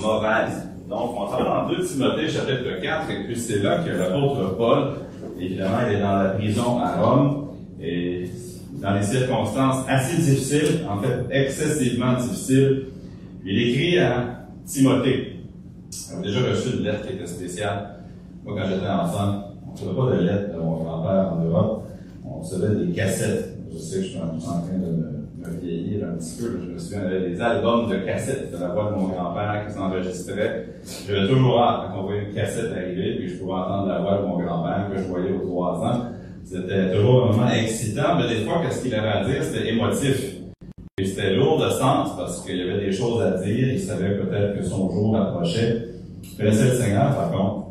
mauvaise. Donc, on s'en dans 2 Timothée chapitre 4, et puis c'est là que l'apôtre Paul, évidemment, il est dans la prison à Rome, et dans des circonstances assez difficiles, en fait excessivement difficiles, il écrit à Timothée. J'avais déjà reçu une lettre qui était spéciale. Moi, quand j'étais enfant, on ne recevait pas de lettres de mon grand-père en Europe, on recevait des cassettes. Je sais que je suis en train de me me vieillir un petit peu. Je me souviens, avait des albums de cassettes de la voix de mon grand-père qui s'enregistraient. J'avais toujours hâte qu'on voyait une cassette arriver, puis je pouvais entendre la voix de mon grand-père que je voyais aux trois ans. C'était toujours un moment excitant, mais des fois, qu'est-ce qu'il avait à dire, c'était émotif. Et c'était lourd de sens parce qu'il y avait des choses à dire. Il savait peut-être que son jour approchait. Je connaissais le Seigneur, par contre.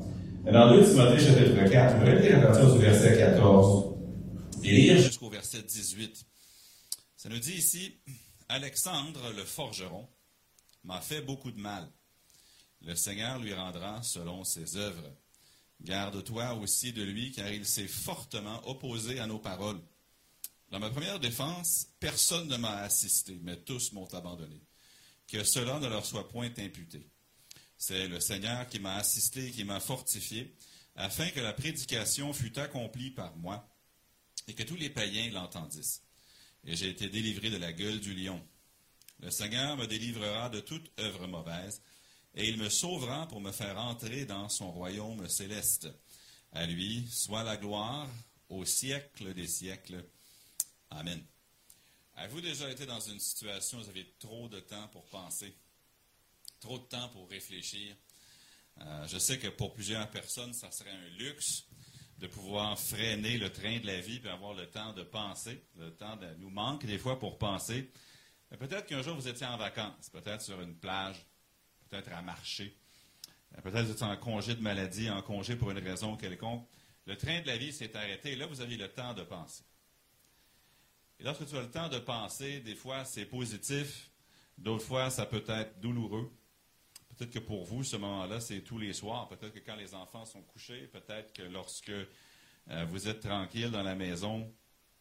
Mais dans 2 Timothée, chapitre 4, je vais lire à partir du verset 14 et lire jusqu'au verset 18. Ça nous dit ici, Alexandre le forgeron m'a fait beaucoup de mal. Le Seigneur lui rendra selon ses œuvres. Garde-toi aussi de lui, car il s'est fortement opposé à nos paroles. Dans ma première défense, personne ne m'a assisté, mais tous m'ont abandonné. Que cela ne leur soit point imputé. C'est le Seigneur qui m'a assisté, qui m'a fortifié, afin que la prédication fût accomplie par moi et que tous les païens l'entendissent et j'ai été délivré de la gueule du lion. Le Seigneur me délivrera de toute œuvre mauvaise, et il me sauvera pour me faire entrer dans son royaume céleste. À lui soit la gloire au siècle des siècles. Amen. Avez-vous déjà été dans une situation où vous avez trop de temps pour penser, trop de temps pour réfléchir? Euh, je sais que pour plusieurs personnes, ça serait un luxe de pouvoir freiner le train de la vie et avoir le temps de penser. Le temps nous manque des fois pour penser. Peut-être qu'un jour vous étiez en vacances, peut-être sur une plage, peut-être à marcher, peut-être vous étiez en congé de maladie, en congé pour une raison quelconque. Le train de la vie s'est arrêté et là vous aviez le temps de penser. Et lorsque tu as le temps de penser, des fois c'est positif, d'autres fois ça peut être douloureux. Peut-être que pour vous, ce moment-là, c'est tous les soirs. Peut-être que quand les enfants sont couchés, peut-être que lorsque euh, vous êtes tranquille dans la maison,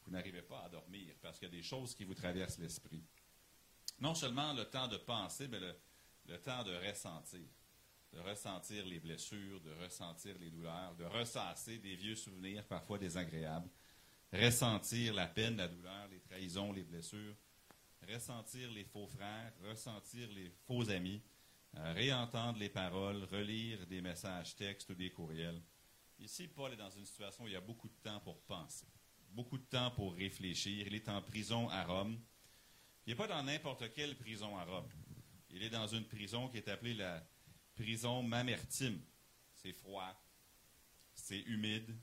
vous n'arrivez pas à dormir parce qu'il y a des choses qui vous traversent l'esprit. Non seulement le temps de penser, mais le, temps de ressentir. De ressentir les blessures, de ressentir les douleurs, de ressasser des vieux souvenirs parfois désagréables. Ressentir la peine, la douleur, les trahisons, les blessures. Ressentir les faux frères, ressentir les faux amis réentendre les paroles, relire des messages textes ou des courriels. Ici, Paul est dans une situation où il y a beaucoup de temps pour penser, beaucoup de temps pour réfléchir. Il est en prison à Rome. Il n'est pas dans n'importe quelle prison à Rome. Il est dans une prison qui est appelée la prison Mamertime. C'est froid, c'est humide,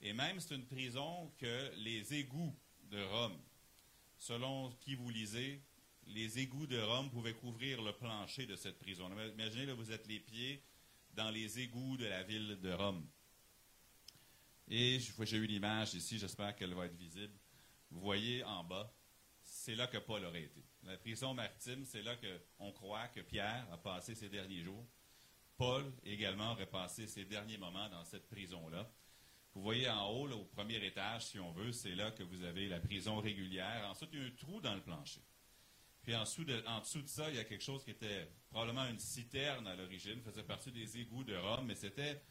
et même c'est une prison que les égouts de Rome, selon qui vous lisez, les égouts de Rome pouvaient couvrir le plancher de cette prison. Imaginez, là, vous êtes les pieds dans les égouts de la ville de Rome. Et j'ai eu l'image ici, j'espère qu'elle va être visible. Vous voyez en bas, c'est là que Paul aurait été. La prison maritime, c'est là qu'on croit que Pierre a passé ses derniers jours. Paul également aurait passé ses derniers moments dans cette prison-là. Vous voyez en haut, au premier étage, si on veut, c'est là que vous avez la prison régulière. Ensuite, il y a un trou dans le plancher. Puis en dessous, de, ça, il y a quelque chose qui était probablement une citerne à l'origine, faisait partie des égouts de Rome, mais c'était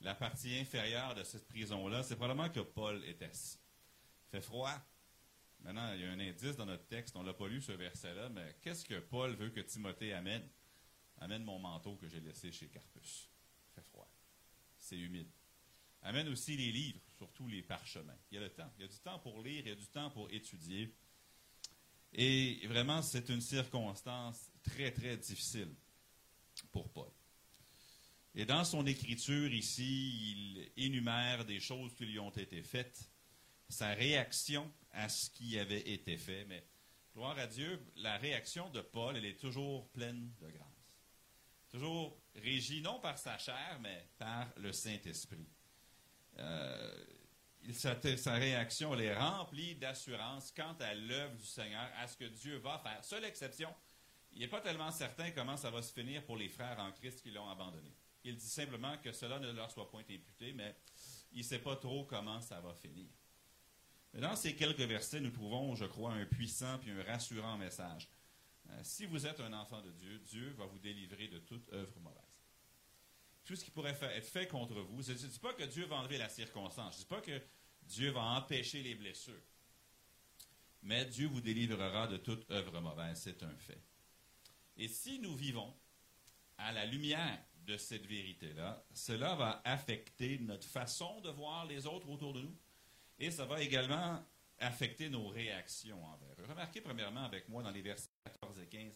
la partie inférieure de cette prison-là. C'est probablement que Paul était assis. Il fait froid. Maintenant, il y a un indice dans notre texte, on ne l'a pas lu ce verset-là, mais qu'est-ce que Paul veut que Timothée amène? Amène mon manteau que j'ai laissé chez Carpus. Fait froid. C'est humide. Amène aussi les livres, surtout les parchemins. Il y a le temps. Il y a du temps pour lire, il y a du temps pour étudier. Et vraiment, c'est une circonstance très, très difficile pour Paul. Et dans son écriture ici, il énumère des choses qui lui ont été faites, sa réaction à ce qui avait été fait. Mais gloire à Dieu, la réaction de Paul, elle est toujours pleine de grâce. Toujours régie non par sa chair, mais par le Saint-Esprit. Euh, sa, réaction, elle est remplie d'assurance quant à l'œuvre du Seigneur, à ce que Dieu va faire. Seule exception, il n'est pas tellement certain comment ça va se finir pour les frères en Christ qui l'ont abandonné. Il dit simplement que cela ne leur soit point imputé, mais il ne sait pas trop comment ça va finir. Mais dans ces quelques versets, nous trouvons, je crois, un puissant et un rassurant message. Euh, si vous êtes un enfant de Dieu, Dieu va vous délivrer de toute œuvre mauvaise. Tout ce qui pourrait être fait contre vous, je ne dis pas que Dieu va enlever la circonstance, je ne dis pas que Dieu va empêcher les blessures, mais Dieu vous délivrera de toute œuvre mauvaise, c'est un fait. Et si nous vivons à la lumière de cette vérité-là, cela va affecter notre façon de voir les autres autour de nous et ça va également affecter nos réactions envers eux. Remarquez premièrement avec moi dans les versets 14 et 15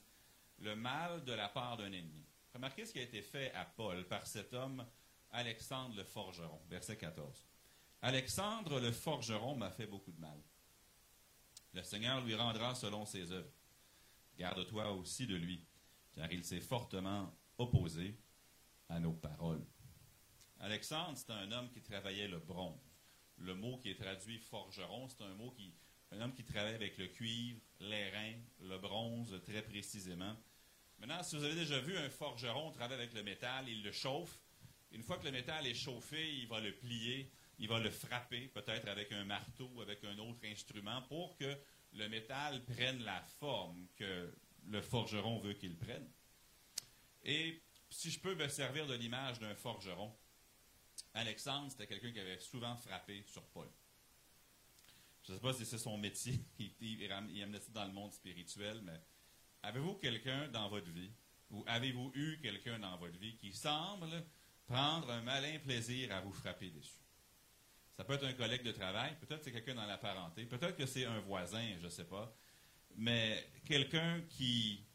le mal de la part d'un ennemi. Remarquez ce qui a été fait à Paul par cet homme, Alexandre le forgeron, verset 14. Alexandre le forgeron m'a fait beaucoup de mal. Le Seigneur lui rendra selon ses œuvres. Garde-toi aussi de lui, car il s'est fortement opposé à nos paroles. Alexandre, c'est un homme qui travaillait le bronze. Le mot qui est traduit forgeron, c'est un mot qui, un homme qui travaille avec le cuivre, l'airain, le bronze, très précisément. Maintenant, si vous avez déjà vu un forgeron travailler avec le métal, il le chauffe. Une fois que le métal est chauffé, il va le plier, il va le frapper, peut-être avec un marteau ou avec un autre instrument, pour que le métal prenne la forme que le forgeron veut qu'il prenne. Et si je peux me servir de l'image d'un forgeron, Alexandre, c'était quelqu'un qui avait souvent frappé sur Paul. Je ne sais pas si c'est son métier, il, il, amenait ça dans le monde spirituel, mais avez-vous quelqu'un dans votre vie, ou avez-vous eu quelqu'un dans votre vie qui semble prendre un malin plaisir à vous frapper dessus? Ça peut être un collègue de travail, peut-être c'est quelqu'un dans la parenté, peut-être que c'est un voisin, je ne sais pas, mais quelqu'un qui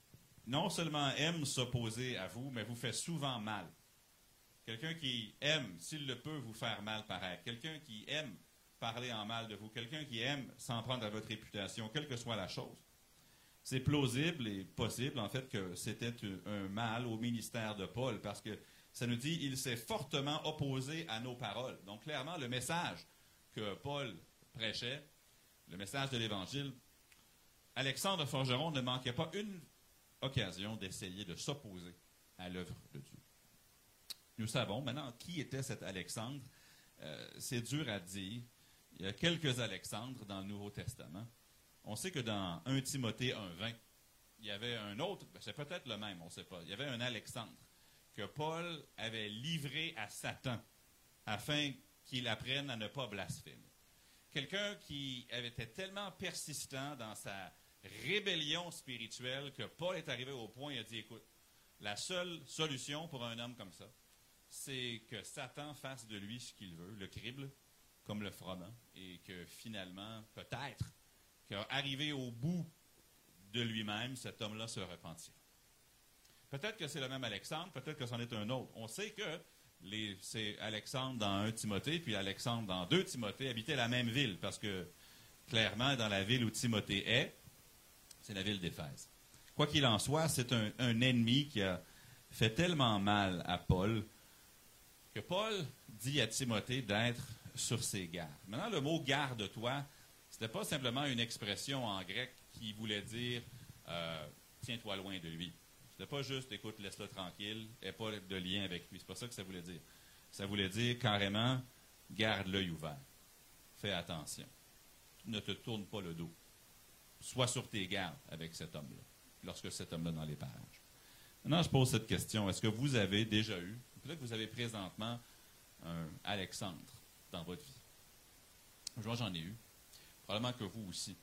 non seulement aime s'opposer à vous, mais vous fait souvent mal. Quelqu'un qui aime, s'il le peut, vous faire mal paraître. Quelqu'un qui aime parler en mal de vous. Quelqu'un qui aime s'en prendre à votre réputation, quelle que soit la chose. C'est plausible et possible, en fait, que c'était un mal au ministère de Paul, parce que ça nous dit il s'est fortement opposé à nos paroles. Donc, clairement, le message que Paul prêchait, le message de l'Évangile, Alexandre Forgeron ne manquait pas une occasion d'essayer de s'opposer à l'œuvre de Dieu. Nous savons maintenant qui était cet Alexandre. Euh, c'est dur à dire. Il y a quelques Alexandres dans le Nouveau Testament. On sait que dans 1 Timothée 1.20, il y avait un autre, ben, c'est peut-être le même, on ne sait pas. Il y avait un Alexandre que Paul avait livré à Satan afin qu'il apprenne à ne pas blasphémer. Quelqu'un qui avait été tellement persistant dans sa rébellion spirituelle que Paul est arrivé au point, il a dit, écoute, la seule solution pour un homme comme ça, c'est que Satan fasse de lui ce qu'il veut, le crible comme le froment, et que finalement, peut-être, qu'arrivé au bout de lui-même, cet homme-là se repentira. Peut-être que c'est le même Alexandre, peut-être que c'en est un autre. On sait que c'est Alexandre dans 1 Timothée, puis Alexandre dans 2 Timothée habitaient la même ville, parce que clairement, dans la ville où Timothée est, c'est la ville d'Éphèse. Quoi qu'il en soit, c'est un, ennemi qui a fait tellement mal à Paul que Paul dit à Timothée d'être sur ses gardes. Maintenant, le mot garde-toi, ce n'était pas simplement une expression en grec qui voulait dire euh, tiens-toi loin de lui. Ce n'était pas juste écoute, laisse-le tranquille, et pas de lien avec lui. C'est pas ça que ça voulait dire. Ça voulait dire carrément garde l'œil ouvert. Fais attention. Ne te tourne pas le dos sois sur tes gardes avec cet homme-là, lorsque cet homme-là dans les parages. Maintenant, je pose cette question. Est-ce que vous avez déjà eu, peut-être que vous avez présentement un Alexandre dans votre vie? Moi, j'en ai eu. Probablement que vous aussi.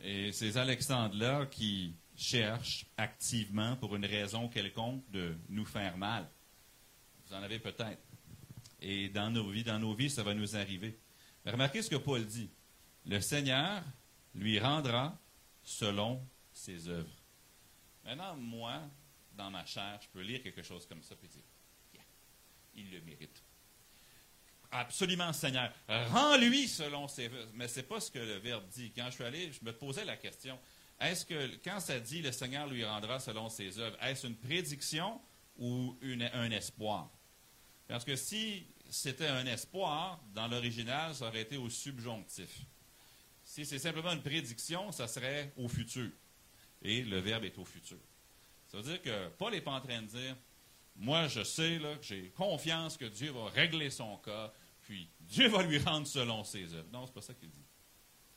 Et ces Alexandres-là qui cherchent activement, pour une raison quelconque, de nous faire mal. Vous en avez peut-être. Et dans nos vies, dans nos vies, ça va nous arriver. remarquez ce que Paul dit. Le Seigneur lui rendra selon ses œuvres. Maintenant, moi, dans ma chair, je peux lire quelque chose comme ça et dire, il le mérite. Absolument, Seigneur. Rends-lui selon ses œuvres. Mais ce n'est pas ce que le Verbe dit. Quand je suis allé, je me posais la question, est-ce que quand ça dit le Seigneur lui rendra selon ses œuvres, est-ce une prédiction ou un espoir? Parce que si c'était un espoir, dans l'original, ça aurait été au subjonctif. Si c'est simplement une prédiction, ça serait au futur. Et le verbe est au futur. Ça veut dire que Paul n'est pas en train de dire Moi, je sais, là, j'ai confiance que Dieu va régler son cas, puis Dieu va lui rendre selon ses œuvres. Non, c'est pas ça qu'il dit.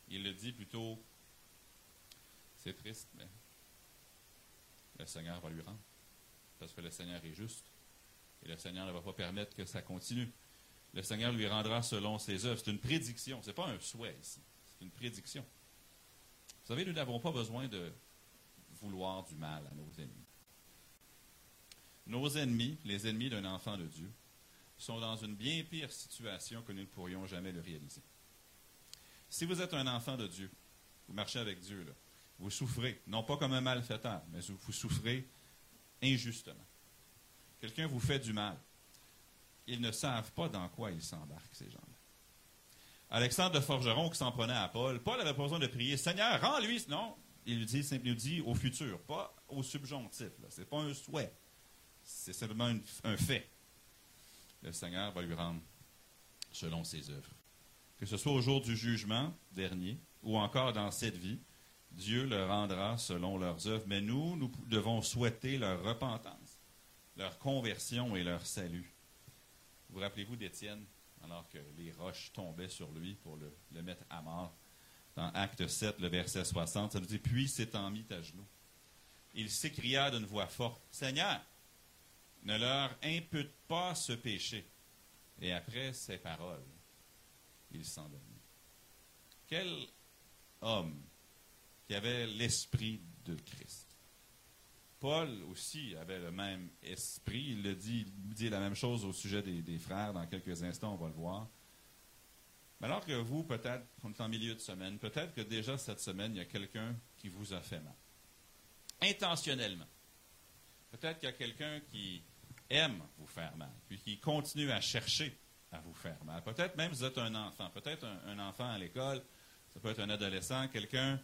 Il le dit plutôt C'est triste, mais le Seigneur va lui rendre. Parce que le Seigneur est juste. Et le Seigneur ne va pas permettre que ça continue. Le Seigneur lui rendra selon ses œuvres. C'est une prédiction. Ce n'est pas un souhait ici. C'est une prédiction. Vous savez, nous n'avons pas besoin de vouloir du mal à nos ennemis. Nos ennemis, les ennemis d'un enfant de Dieu, sont dans une bien pire situation que nous ne pourrions jamais le réaliser. Si vous êtes un enfant de Dieu, vous marchez avec Dieu, là, vous souffrez, non pas comme un malfaiteur, mais vous souffrez injustement. Quelqu'un vous fait du mal. Ils ne savent pas dans quoi ils s'embarquent, ces gens-là. Alexandre de Forgeron qui s'en prenait à Paul, Paul avait besoin de prier Seigneur, rends-lui. Non, il lui dit, il dit au futur, pas au subjonctif. Ce n'est pas un souhait. C'est simplement un fait. Le Seigneur va lui rendre selon ses œuvres. Que ce soit au jour du jugement dernier ou encore dans cette vie, Dieu le rendra selon leurs œuvres. Mais nous, nous devons souhaiter leur repentance, leur conversion et leur salut. Vous rappelez-vous d'Étienne, alors que les roches tombaient sur lui pour le, le mettre à mort? Dans Acte 7, le verset 60, ça nous dit Puis s'étant mis à genoux, il s'écria d'une voix forte Seigneur, ne leur impute pas ce péché. Et après ces paroles, il s'endormit. Quel homme qui avait l'esprit de Christ. Paul aussi avait le même esprit. Il le dit, dit la même chose au sujet des, frères dans quelques instants, on va le voir. Mais alors que vous, peut-être, on est en milieu de semaine, peut-être que déjà cette semaine, il y a quelqu'un qui vous a fait mal. Intentionnellement. Peut-être qu'il y a quelqu'un qui aime vous faire mal, puis qui continue à chercher à vous faire mal. Peut-être même vous êtes un enfant, peut-être un, enfant à l'école, ça peut être un adolescent, quelqu'un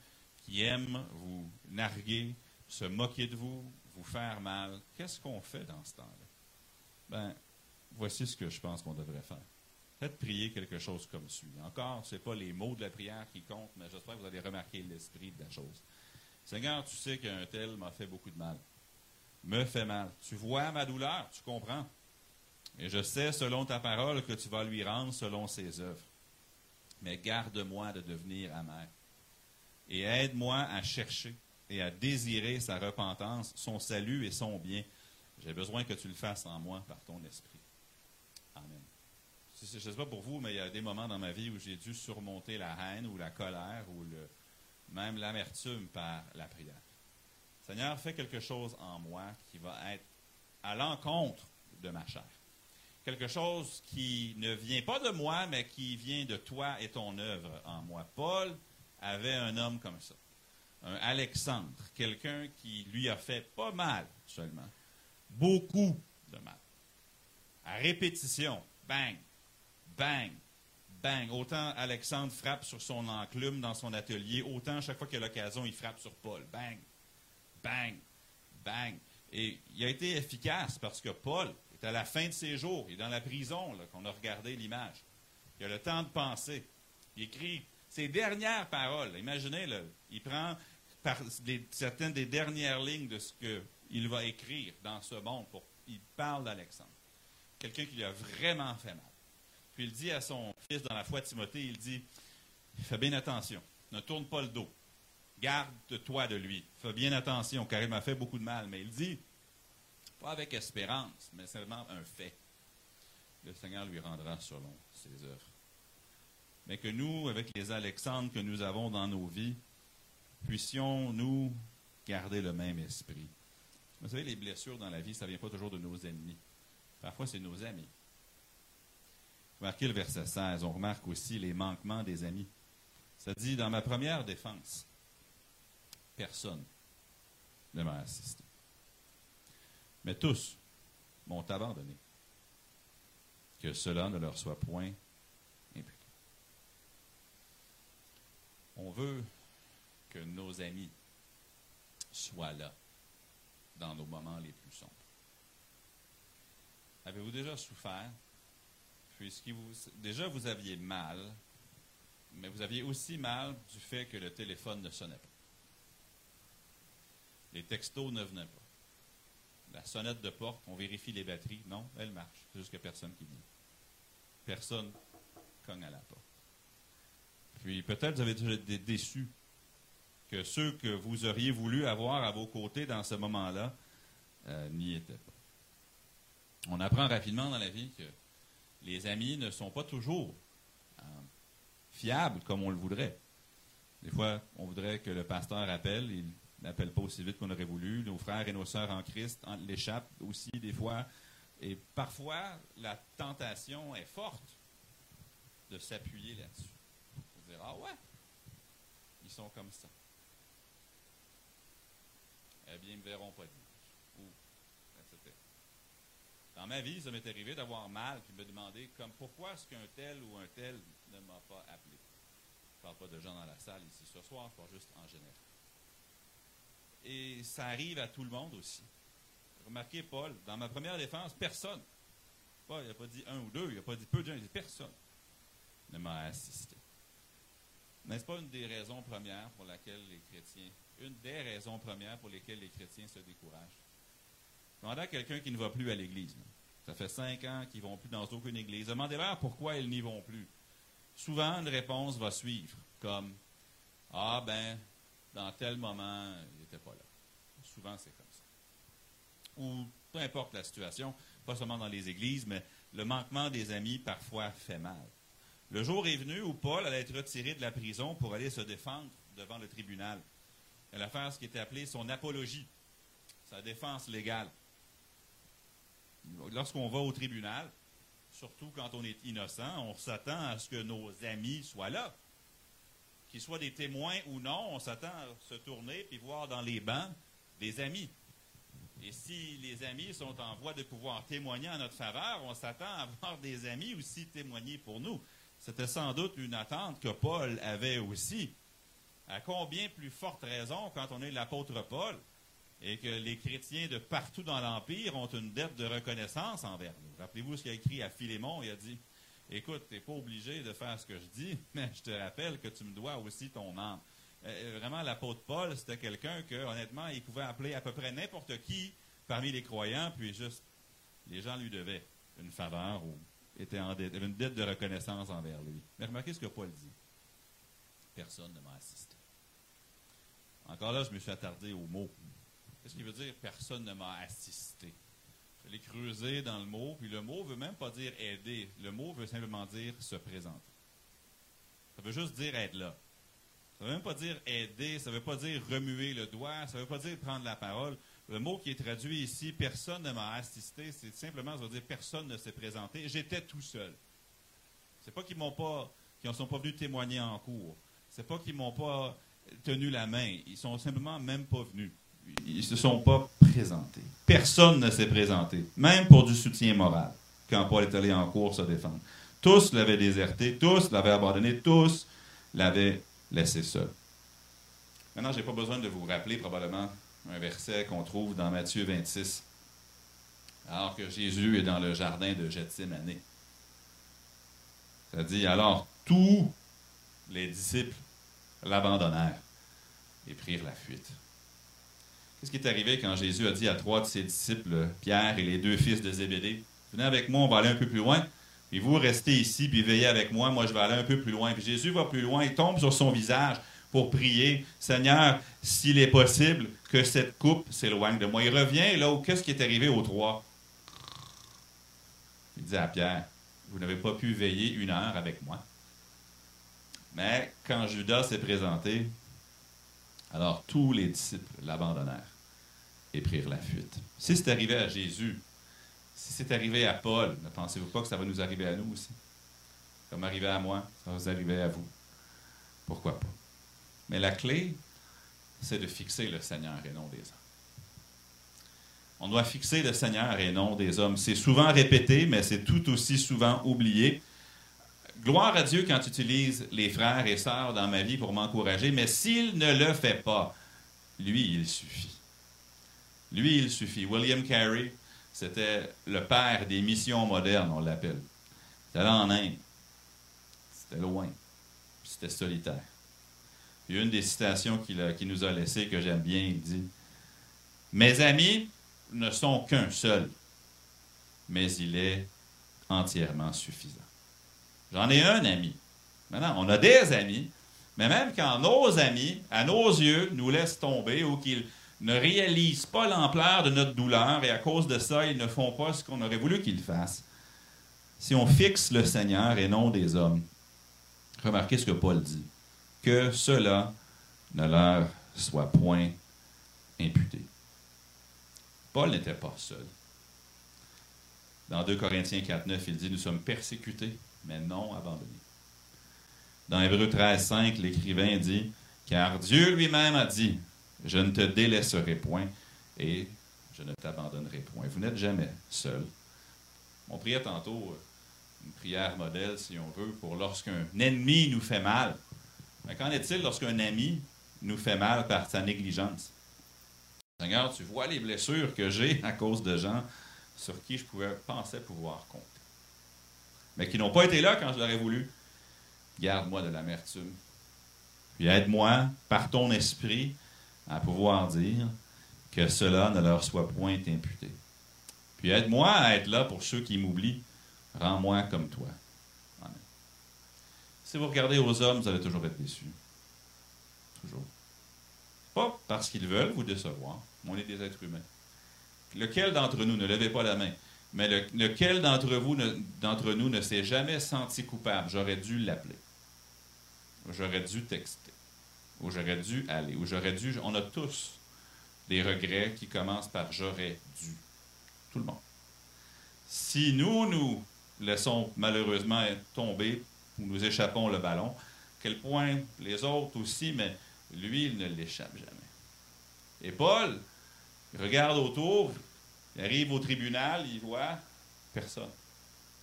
qui aime vous narguer, se moquer de vous, vous faire mal. Qu'est-ce qu'on fait dans ce temps-là? Ben, voici ce que je pense qu'on devrait faire. Faites prier quelque chose comme suit. Encore, ce n'est pas les mots de la prière qui comptent, mais j'espère que vous allez remarquer l'esprit de la chose. Seigneur, tu sais qu'un tel m'a fait beaucoup de mal me fait mal. Tu vois ma douleur, tu comprends. Et je sais, selon ta parole, que tu vas lui rendre selon ses œuvres. Mais garde-moi de devenir amer. Et aide-moi à chercher et à désirer sa repentance, son salut et son bien. J'ai besoin que tu le fasses en moi par ton esprit. Amen. Je ne sais pas pour vous, mais il y a des moments dans ma vie où j'ai dû surmonter la haine ou la colère ou même l'amertume par la prière. Seigneur, fais quelque chose en moi qui va être à l'encontre de ma chair. Quelque chose qui ne vient pas de moi, mais qui vient de toi et ton œuvre en moi. Paul avait un homme comme ça. Un Alexandre, quelqu'un qui lui a fait pas mal seulement, beaucoup de mal. À répétition, bang, bang, bang. Autant Alexandre frappe sur son enclume dans son atelier, autant chaque fois qu'il a l'occasion, il frappe sur Paul. Bang, bang, bang. Et il a été efficace parce que Paul est à la fin de ses jours, il est dans la prison, qu'on a regardé l'image. Il a le temps de penser. Il écrit ses dernières paroles. Imaginez, le, il prend certaines des dernières lignes de ce qu'il va écrire dans ce monde. Pour, il parle d'Alexandre. Quelqu'un qui lui a vraiment fait mal. Puis il dit à son fils dans la foi Timothée, il dit, fais bien attention, ne tourne pas le dos. Garde-toi de lui. Fais bien attention, car il m'a fait beaucoup de mal. Mais il dit, pas avec espérance, mais seulement un fait. Le Seigneur lui rendra selon ses œuvres. Mais que nous, avec les Alexandres que nous avons dans nos vies, puissions nous garder le même esprit. Vous savez, les blessures dans la vie, ça ne vient pas toujours de nos ennemis. Parfois, c'est nos amis. Remarquez le verset 16. On remarque aussi les manquements des amis. Ça dit, dans ma première défense, Personne ne m'a assisté. Mais tous m'ont abandonné. Que cela ne leur soit point imputé. On veut que nos amis soient là dans nos moments les plus sombres. Avez-vous déjà souffert? Puisque déjà vous aviez mal, mais vous aviez aussi mal du fait que le téléphone ne sonnait pas. Les textos ne venaient pas. La sonnette de porte, on vérifie les batteries. Non, elle marche. C'est juste que personne qui vient. Personne cogne à la porte. Puis peut-être vous avez déjà été déçu que que ceux que vous auriez voulu avoir à vos côtés dans ce moment-là euh, n'y étaient pas. On apprend rapidement dans la vie que les amis ne sont pas toujours euh, fiables comme on le voudrait. Des fois, on voudrait que le pasteur appelle, il n'appelle pas aussi vite qu'on aurait voulu. Nos frères et nos sœurs en Christ l'échappent aussi des fois. Et parfois, la tentation est forte de s'appuyer là-dessus. De dire, ah ouais, ils sont comme ça. Eh bien, ils ne me verront pas dimanche. Ou, etc. Dans ma vie, ça m'est arrivé d'avoir mal puis de me demander comme pourquoi est-ce qu'un tel ou un tel ne m'a pas appelé? Je ne parle pas de gens dans la salle ici ce soir, je parle juste en général. Et ça arrive à tout le monde aussi. Remarquez, Paul, dans ma première défense, personne, il n'a pas dit un ou deux, il n'a pas dit peu de gens, il a dit personne ne m'a assisté. N'est-ce pas une des raisons premières pour les chrétiens, une des raisons premières pour lesquelles les chrétiens se découragent? Demandez à quelqu'un qui ne va plus à l'église. Ça fait cinq ans qu'ils ne vont plus dans aucune église. Demandez-leur pourquoi ils n'y vont plus. Souvent, une réponse va suivre, comme Ah, ben, dans tel moment, il n'était pas là. Souvent, c'est comme ça. Ou peu importe la situation, pas seulement dans les églises, mais le manquement des amis parfois fait mal. Le jour est venu où Paul allait être retiré de la prison pour aller se défendre devant le tribunal. Elle allait faire ce qui était appelé son apologie, sa défense légale. Lorsqu'on va au tribunal, surtout quand on est innocent, on s'attend à ce que nos amis soient là. Qu'ils soient des témoins ou non, on s'attend à se tourner et voir dans les bancs des amis. Et si les amis sont en voie de pouvoir témoigner en notre faveur, on s'attend à voir des amis aussi témoigner pour nous. C'était sans doute une attente que Paul avait aussi. À combien plus forte raison quand on est l'apôtre Paul et que les chrétiens de partout dans l'Empire ont une dette de reconnaissance envers nous? Rappelez-vous ce qu'il a écrit à Philémon, il a dit, écoute, tu n'es pas obligé de faire ce que je dis, mais je te rappelle que tu me dois aussi ton âme. Euh, euh, vraiment, l'apôtre Paul, c'était quelqu'un que, honnêtement, il pouvait appeler à peu près n'importe qui parmi les croyants, puis juste, les gens lui devaient une faveur ou était en dette, avait une dette de reconnaissance envers lui. Mais remarquez ce que Paul dit. Personne ne m'a assisté. Encore là, je me suis attardé au mot. Qu'est-ce qu'il veut dire personne ne m'a assisté? Je l'ai creusé dans le mot, puis le mot ne veut même pas dire aider. Le mot veut simplement dire se présenter. Ça veut juste dire être là. Ça ne veut même pas dire aider, ça ne veut pas dire remuer le doigt, ça ne veut pas dire prendre la parole. Le mot qui est traduit ici, personne ne m'a assisté, c'est simplement, ça veut dire personne ne s'est présenté. J'étais tout seul. C'est pas qu'ils m'ont pas, qu'ils ne sont pas venus témoigner en cours. C'est pas qu'ils m'ont pas tenu la main. Ils sont simplement même pas venus. Ils se sont pas présentés. Personne ne s'est présenté, même pour du soutien moral, quand Paul est allé en cours se défendre. Tous l'avaient déserté, tous l'avaient abandonné, tous l'avaient laissé seul. Maintenant, je n'ai pas besoin de vous rappeler probablement un verset qu'on trouve dans Matthieu 26, alors que Jésus est dans le jardin de Gethsemane. Ça dit alors tous les disciples l'abandonnèrent et prirent la fuite. Qu'est-ce qui est arrivé quand Jésus a dit à trois de ses disciples, Pierre et les deux fils de Zébédée, venez avec moi, on va aller un peu plus loin, et vous restez ici, puis veillez avec moi, moi je vais aller un peu plus loin. Puis Jésus va plus loin, il tombe sur son visage, pour prier, Seigneur, s'il est possible que cette coupe s'éloigne de moi. Il revient là où qu'est-ce qui est arrivé aux trois? Il dit à Pierre, vous n'avez pas pu veiller une heure avec moi. Mais quand Judas s'est présenté, alors tous les disciples l'abandonnèrent et prirent la fuite. Si c'est arrivé à Jésus, si c'est arrivé à Paul, ne pensez-vous pas que ça va nous arriver à nous aussi? Comme arrivé à moi, ça va vous arriver à vous. Pourquoi pas? Mais la clé, c'est de fixer le Seigneur et non des hommes. On doit fixer le Seigneur et non des hommes. C'est souvent répété, mais c'est tout aussi souvent oublié. Gloire à Dieu quand tu utilises les frères et sœurs dans ma vie pour m'encourager, mais s'il ne le fait pas, lui, il suffit. Lui, il suffit. William Carey, c'était le père des missions modernes, on l'appelle. C'était là en Inde. C'était loin. C'était solitaire. Une des citations qu'il nous a laissées que j'aime bien. Il dit Mes amis ne sont qu'un seul, mais il est entièrement suffisant. J'en ai un ami. Maintenant, on a des amis, Mais même quand nos amis, à nos yeux, nous laissent tomber ou qu'ils ne réalisent pas l'ampleur de notre douleur et à cause de ça, ils ne font pas ce qu'on aurait voulu qu'ils fassent. Si on fixe le Seigneur et non des hommes, remarquez ce que Paul dit, que cela ne leur soit point imputé. Paul n'était pas seul. Dans 2 Corinthiens 4, 9, il dit Nous sommes persécutés, mais non abandonnés. Dans Hébreu 13, 5, l'écrivain dit Car Dieu lui-même a dit Je ne te délaisserai point et je ne t'abandonnerai point. Vous n'êtes jamais seul. On priait tantôt une prière modèle, si on veut, pour lorsqu'un ennemi nous fait mal. Mais qu'en est-il lorsqu'un ami nous fait mal par sa négligence? Seigneur, tu vois les blessures que j'ai à cause de gens sur qui je pouvais penser pouvoir compter. Mais qui n'ont pas été là quand je l'aurais voulu. Garde-moi de l'amertume. Puis aide-moi, par ton esprit, à pouvoir dire que cela ne leur soit point imputé. Puis aide-moi à être là pour ceux qui m'oublient. Rends-moi comme toi. Si vous regardez aux hommes, vous allez toujours être déçus. Toujours. Pas parce qu'ils veulent vous décevoir, on est des êtres humains. Lequel d'entre nous, ne levez pas la main, mais lequel d'entre vous, d'entre nous ne s'est jamais senti coupable? J'aurais dû l'appeler. J'aurais dû texter. Ou j'aurais dû aller. Ou j'aurais dû. On a tous des regrets qui commencent par j'aurais dû. Tout le monde. Si nous, nous laissons malheureusement tomber ou nous échappons le ballon, quel point les autres aussi, mais lui, il ne l'échappe jamais. Et Paul, il regarde autour, il arrive au tribunal, il voit personne.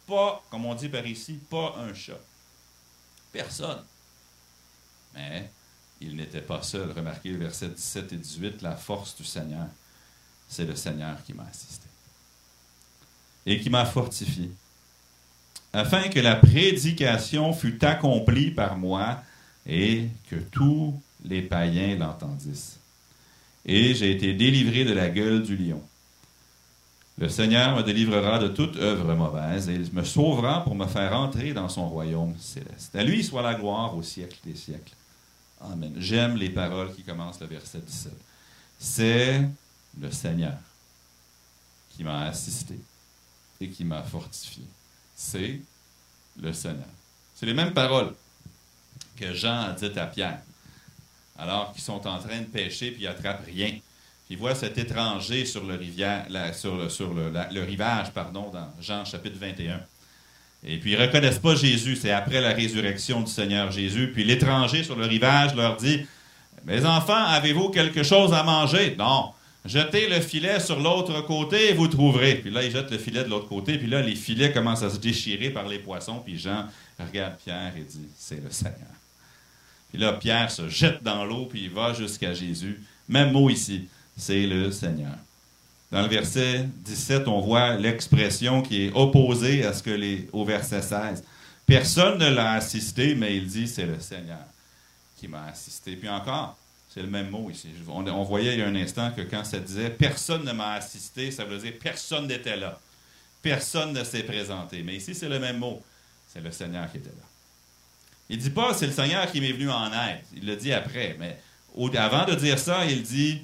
Pas, comme on dit par ici, pas un chat. Personne. Mais il n'était pas seul. Remarquez le verset 17 et 18, la force du Seigneur. C'est le Seigneur qui m'a assisté. Et qui m'a fortifié. Afin que la prédication fût accomplie par moi et que tous les païens l'entendissent et j'ai été délivré de la gueule du lion. Le Seigneur me délivrera de toute œuvre mauvaise et il me sauvera pour me faire entrer dans son royaume céleste. À lui soit la gloire au siècle des siècles. Amen. J'aime les paroles qui commencent le verset 17. C'est le Seigneur qui m'a assisté et qui m'a fortifié. C'est le Seigneur. C'est les mêmes paroles que Jean a dites à Pierre alors qu'ils sont en train de pêcher puis ils n'attrapent rien. Ils voient cet étranger sur le, rivage pardon, dans Jean chapitre 21. Et puis ils ne reconnaissent pas Jésus, c'est après la résurrection du Seigneur Jésus. Puis l'étranger sur le rivage leur dit, Mes enfants, avez-vous quelque chose à manger? Non. Jetez le filet sur l'autre côté et vous trouverez. Puis là, ils jettent le filet de l'autre côté, puis là, les filets commencent à se déchirer par les poissons. Puis Jean regarde Pierre et dit, C'est le Seigneur. Puis là, Pierre se jette dans l'eau, puis il va jusqu'à Jésus. Même mot ici, c'est le Seigneur. Dans le verset 17, on voit l'expression qui est opposée à ce que les, au verset 16. Personne ne l'a assisté, mais il dit c'est le Seigneur qui m'a assisté. Puis encore, c'est le même mot ici. On, voyait il y a un instant que quand ça disait personne ne m'a assisté, ça veut dire personne n'était là. Personne ne s'est présenté. Mais ici, c'est le même mot. C'est le Seigneur qui était là. Il ne dit pas c'est le Seigneur qui m'est venu en aide. Il le dit après. Mais avant de dire ça, il dit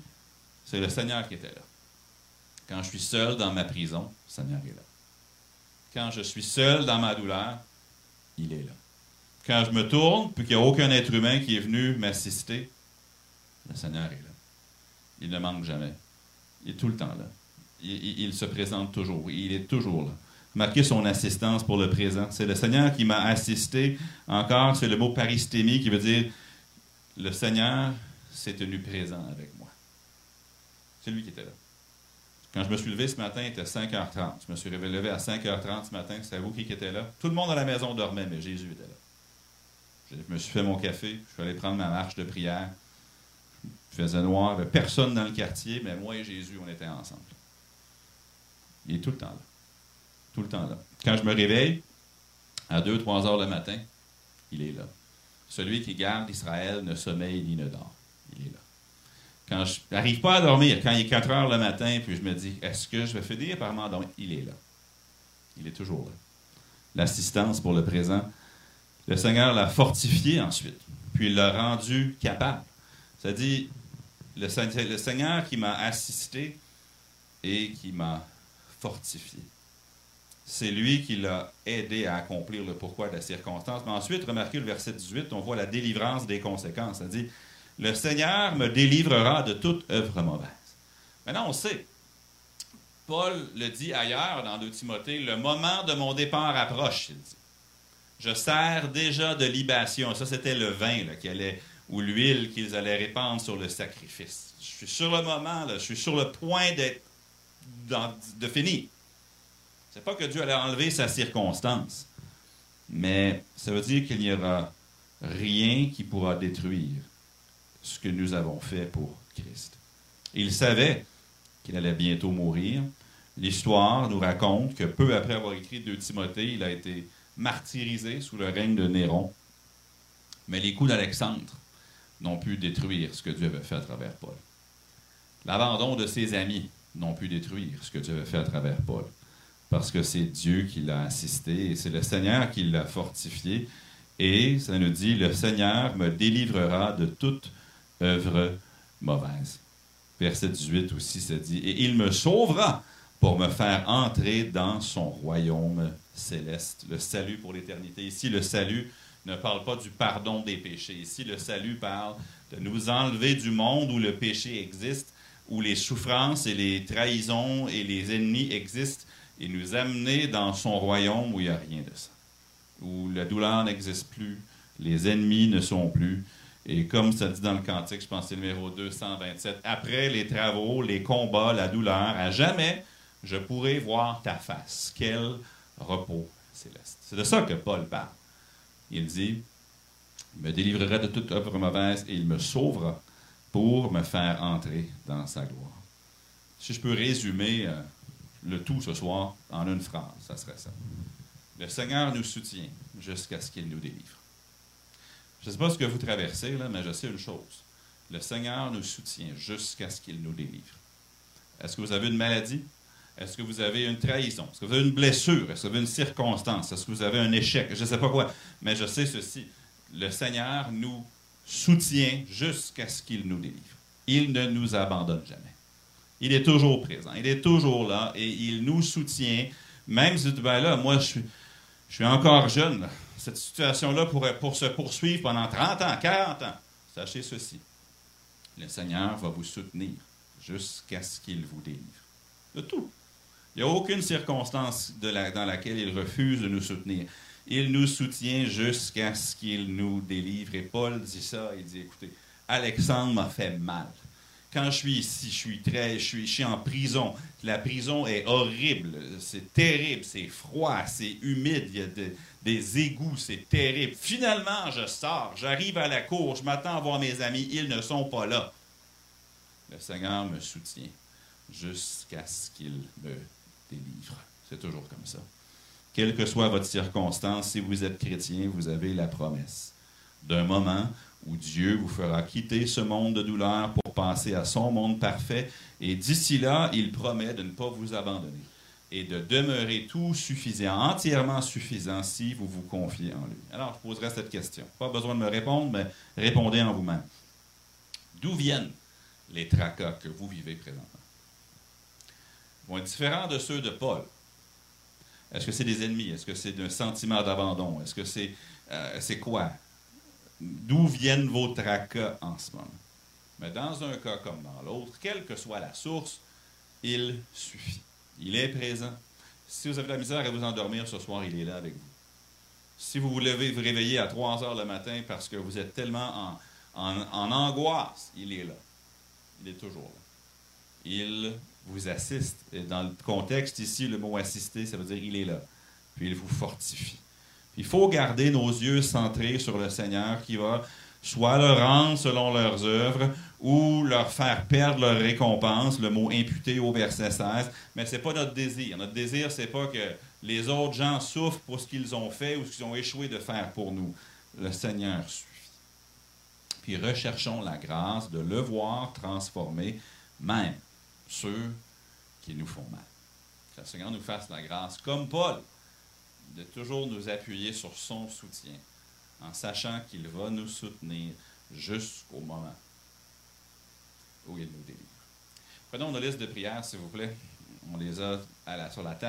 c'est le Seigneur qui était là. Quand je suis seul dans ma prison, le Seigneur est là. Quand je suis seul dans ma douleur, il est là. Quand je me tourne, puis qu'il n'y a aucun être humain qui est venu m'assister, le Seigneur est là. Il ne manque jamais. Il est tout le temps là. il se présente toujours. Il est toujours là marquer son assistance pour le présent. C'est le Seigneur qui m'a assisté. Encore, c'est le mot paristémie qui veut dire le Seigneur s'est tenu présent avec moi. C'est lui qui était là. Quand je me suis levé ce matin, il était 5h30. Je me suis levé à 5h30 ce matin. C'est vous qui était là. Tout le monde à la maison dormait, mais Jésus était là. Je me suis fait mon café. Je suis allé prendre ma marche de prière. Il faisait noir. Il avait personne dans le quartier, mais moi et Jésus, on était ensemble. Il est tout le temps là tout le temps là. Quand je me réveille, à 2-3 heures le matin, il est là. Celui qui garde Israël ne sommeille ni ne dort. Il est là. Quand je n'arrive pas à dormir, quand il est 4 heures le matin, puis je me dis, est-ce que je vais finir par m'endormir? Il est là. Il est toujours là. L'assistance pour le présent. Le Seigneur l'a fortifié ensuite. puis il l'a rendu capable. Ça dit, le, le Seigneur qui m'a assisté et qui m'a fortifié. C'est lui qui l'a aidé à accomplir le pourquoi de la circonstance. Mais ensuite, remarquez le verset 18, on voit la délivrance des conséquences. Ça dit, le Seigneur me délivrera de toute œuvre mauvaise. Maintenant, on sait. Paul le dit ailleurs dans 2 Timothée, le moment de mon départ approche, il dit. Je sers déjà de libation. Ça, c'était le vin qui allait, ou l'huile qu'ils allaient répandre sur le sacrifice. Je suis sur le moment, là, je suis sur le point d'être de finir. C'est pas que Dieu allait enlever sa circonstance, mais ça veut dire qu'il n'y aura rien qui pourra détruire ce que nous avons fait pour Christ. Il savait qu'il allait bientôt mourir. L'histoire nous raconte que peu après avoir écrit 2 Timothée, il a été martyrisé sous le règne de Néron. Mais les coups d'Alexandre n'ont pu détruire ce que Dieu avait fait à travers Paul. L'abandon de ses amis n'ont pu détruire ce que Dieu avait fait à travers Paul. Parce que c'est Dieu qui l'a assisté et c'est le Seigneur qui l'a fortifié. Et ça nous dit, le Seigneur me délivrera de toute œuvre mauvaise. Verset 18 aussi, ça dit, et il me sauvera pour me faire entrer dans son royaume céleste, le salut pour l'éternité. Ici, le salut ne parle pas du pardon des péchés. Ici, le salut parle de nous enlever du monde où le péché existe, où les souffrances et les trahisons et les ennemis existent, et nous amener dans son royaume où il n'y a rien de ça, où la douleur n'existe plus, les ennemis ne sont plus. Et comme ça dit dans le cantique, je pense que c'est le numéro 227, après les travaux, les combats, la douleur, à jamais je pourrai voir ta face. Quel repos céleste. C'est de ça que Paul parle. Il dit, il me délivrera de toute œuvre mauvaise et il me sauvera pour me faire entrer dans sa gloire. Si je peux résumer euh, le tout ce soir en une phrase, ça serait ça. Le Seigneur nous soutient jusqu'à ce qu'il nous délivre. Je ne sais pas ce que vous traversez, là, mais je sais une chose. Le Seigneur nous soutient jusqu'à ce qu'il nous délivre. Est-ce que vous avez une maladie? Est-ce que vous avez une trahison? Est-ce que vous avez une blessure? Est-ce que vous avez une circonstance? Est-ce que vous avez un échec? Je ne sais pas quoi. Mais je sais ceci. Le Seigneur nous soutient jusqu'à ce qu'il nous délivre. Il ne nous abandonne jamais. Il est toujours présent. Il est toujours là et il nous soutient. Même si, ben là, moi, je suis, encore jeune. Cette situation-là pourrait pour se poursuivre pendant 30 ans, 40 ans. Sachez ceci. Le Seigneur va vous soutenir jusqu'à ce qu'il vous délivre. De tout. Il n'y a aucune circonstance dans laquelle il refuse de nous soutenir. Il nous soutient jusqu'à ce qu'il nous délivre. Et Paul dit ça, il dit, écoutez, Alexandre m'a fait mal. Quand je suis ici, je suis très, je suis, en prison. La prison est horrible, c'est terrible, c'est froid, c'est humide, il y a des égouts, c'est terrible. Finalement, je sors, j'arrive à la cour, je m'attends à voir mes amis, ils ne sont pas là. Le Seigneur me soutient jusqu'à ce qu'il me C'est toujours comme ça. Quelle que soit votre circonstance, si vous êtes chrétien, vous avez la promesse d'un moment où Dieu vous fera quitter ce monde de douleur pour passer à son monde parfait. Et d'ici là, il promet de ne pas vous abandonner et de demeurer tout suffisant, entièrement suffisant si vous vous confiez en lui. Alors, je poserai cette question. Pas besoin de me répondre, mais répondez en vous-même. D'où viennent les tracas que vous vivez présentement? Vont être différents de ceux de Paul. Est-ce que c'est des ennemis? Est-ce que c'est un sentiment d'abandon? Est-ce que c'est euh, c'est quoi? D'où viennent vos tracas en ce moment? Mais dans un cas comme dans l'autre, quelle que soit la source, il suffit. Il est présent. Si vous avez la misère à vous endormir ce soir, il est là avec vous. Si vous vous levez, vous réveillez à 3 heures le matin parce que vous êtes tellement en, en angoisse, il est là. Il est toujours là. Il vous assiste. Dans le contexte ici, le mot assister, ça veut dire il est là. Puis il vous fortifie. Il faut garder nos yeux centrés sur le Seigneur qui va soit leur rendre selon leurs œuvres ou leur faire perdre leur récompense, le mot imputé au verset 16. Mais ce n'est pas notre désir. Notre désir, c'est pas que les autres gens souffrent pour ce qu'ils ont fait ou ce qu'ils ont échoué de faire pour nous. Le Seigneur suffit. Puis recherchons la grâce de le voir transformer, même ceux qui nous font mal. Que le Seigneur nous fasse la grâce, comme Paul, de toujours nous appuyer sur son soutien en sachant qu'il va nous soutenir jusqu'au moment où il nous délivre. Prenons nos listes de prières, s'il vous plaît. On les a sur la table.